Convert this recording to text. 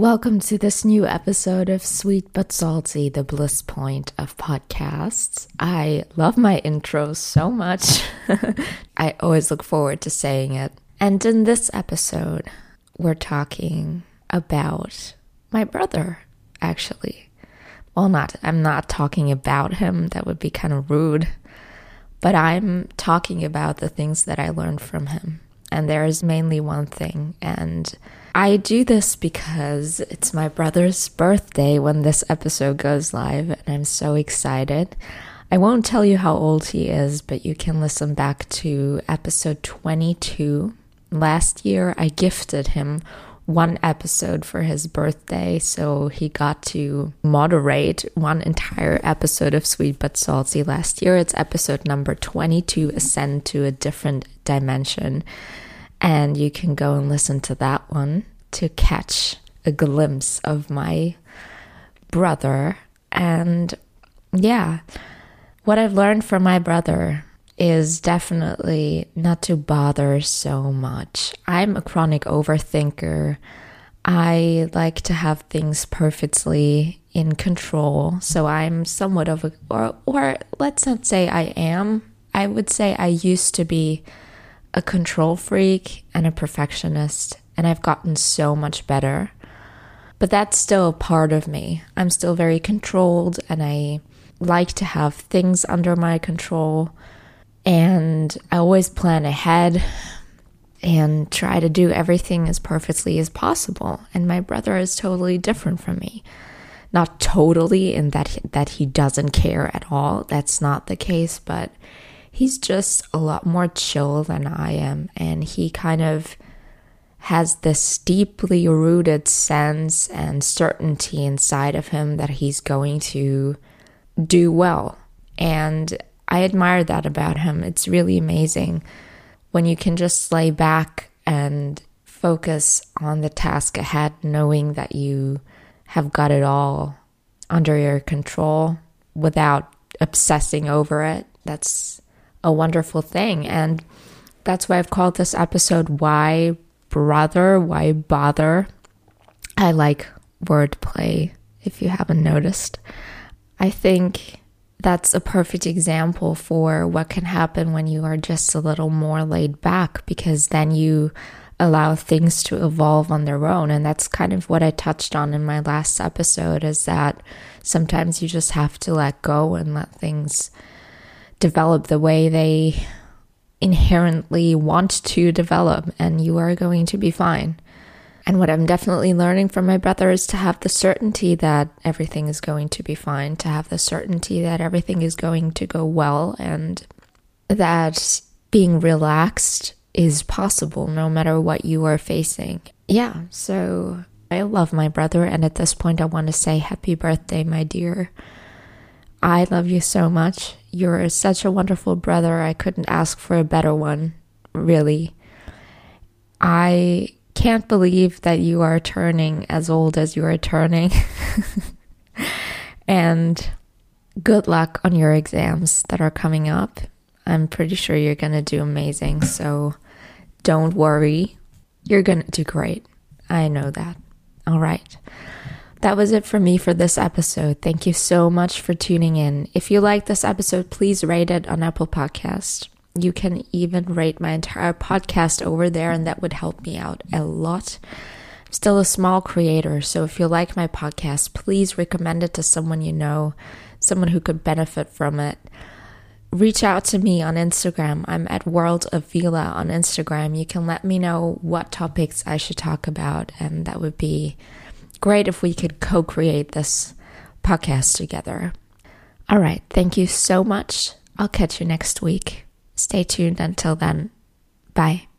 Welcome to this new episode of Sweet But Salty, the bliss point of podcasts. I love my intros so much. I always look forward to saying it. And in this episode, we're talking about my brother, actually. Well, not, I'm not talking about him, that would be kind of rude, but I'm talking about the things that I learned from him. And there is mainly one thing, and I do this because it's my brother's birthday when this episode goes live, and I'm so excited. I won't tell you how old he is, but you can listen back to episode 22. Last year, I gifted him one episode for his birthday, so he got to moderate one entire episode of Sweet But Salty. Last year, it's episode number 22 Ascend to a Different Dimension. And you can go and listen to that one to catch a glimpse of my brother. And yeah, what I've learned from my brother is definitely not to bother so much. I'm a chronic overthinker. I like to have things perfectly in control. So I'm somewhat of a, or, or let's not say I am. I would say I used to be a control freak and a perfectionist, and I've gotten so much better. But that's still a part of me. I'm still very controlled, and I like to have things under my control. And I always plan ahead and try to do everything as perfectly as possible. And my brother is totally different from me. Not totally in that that he doesn't care at all. That's not the case, but he's just a lot more chill than I am. And he kind of has this deeply rooted sense and certainty inside of him that he's going to do well. And I admire that about him. It's really amazing when you can just lay back and focus on the task ahead, knowing that you have got it all under your control without obsessing over it. That's a wonderful thing. And that's why I've called this episode Why Brother? Why Bother? I like wordplay, if you haven't noticed. I think that's a perfect example for what can happen when you are just a little more laid back because then you allow things to evolve on their own and that's kind of what I touched on in my last episode is that sometimes you just have to let go and let things develop the way they inherently want to develop, and you are going to be fine. And what I'm definitely learning from my brother is to have the certainty that everything is going to be fine, to have the certainty that everything is going to go well, and that being relaxed is possible no matter what you are facing. Yeah, so I love my brother, and at this point, I want to say happy birthday, my dear. I love you so much. You're such a wonderful brother. I couldn't ask for a better one, really. I can't believe that you are turning as old as you are turning. and good luck on your exams that are coming up. I'm pretty sure you're going to do amazing. So don't worry. You're going to do great. I know that. All right. That was it for me for this episode. Thank you so much for tuning in. If you like this episode, please rate it on Apple Podcast. You can even rate my entire podcast over there, and that would help me out a lot. I'm still a small creator, so if you like my podcast, please recommend it to someone you know, someone who could benefit from it. Reach out to me on Instagram. I'm at World of Vila on Instagram. You can let me know what topics I should talk about, and that would be great if we could co create this podcast together. All right. Thank you so much. I'll catch you next week. Stay tuned until then. Bye.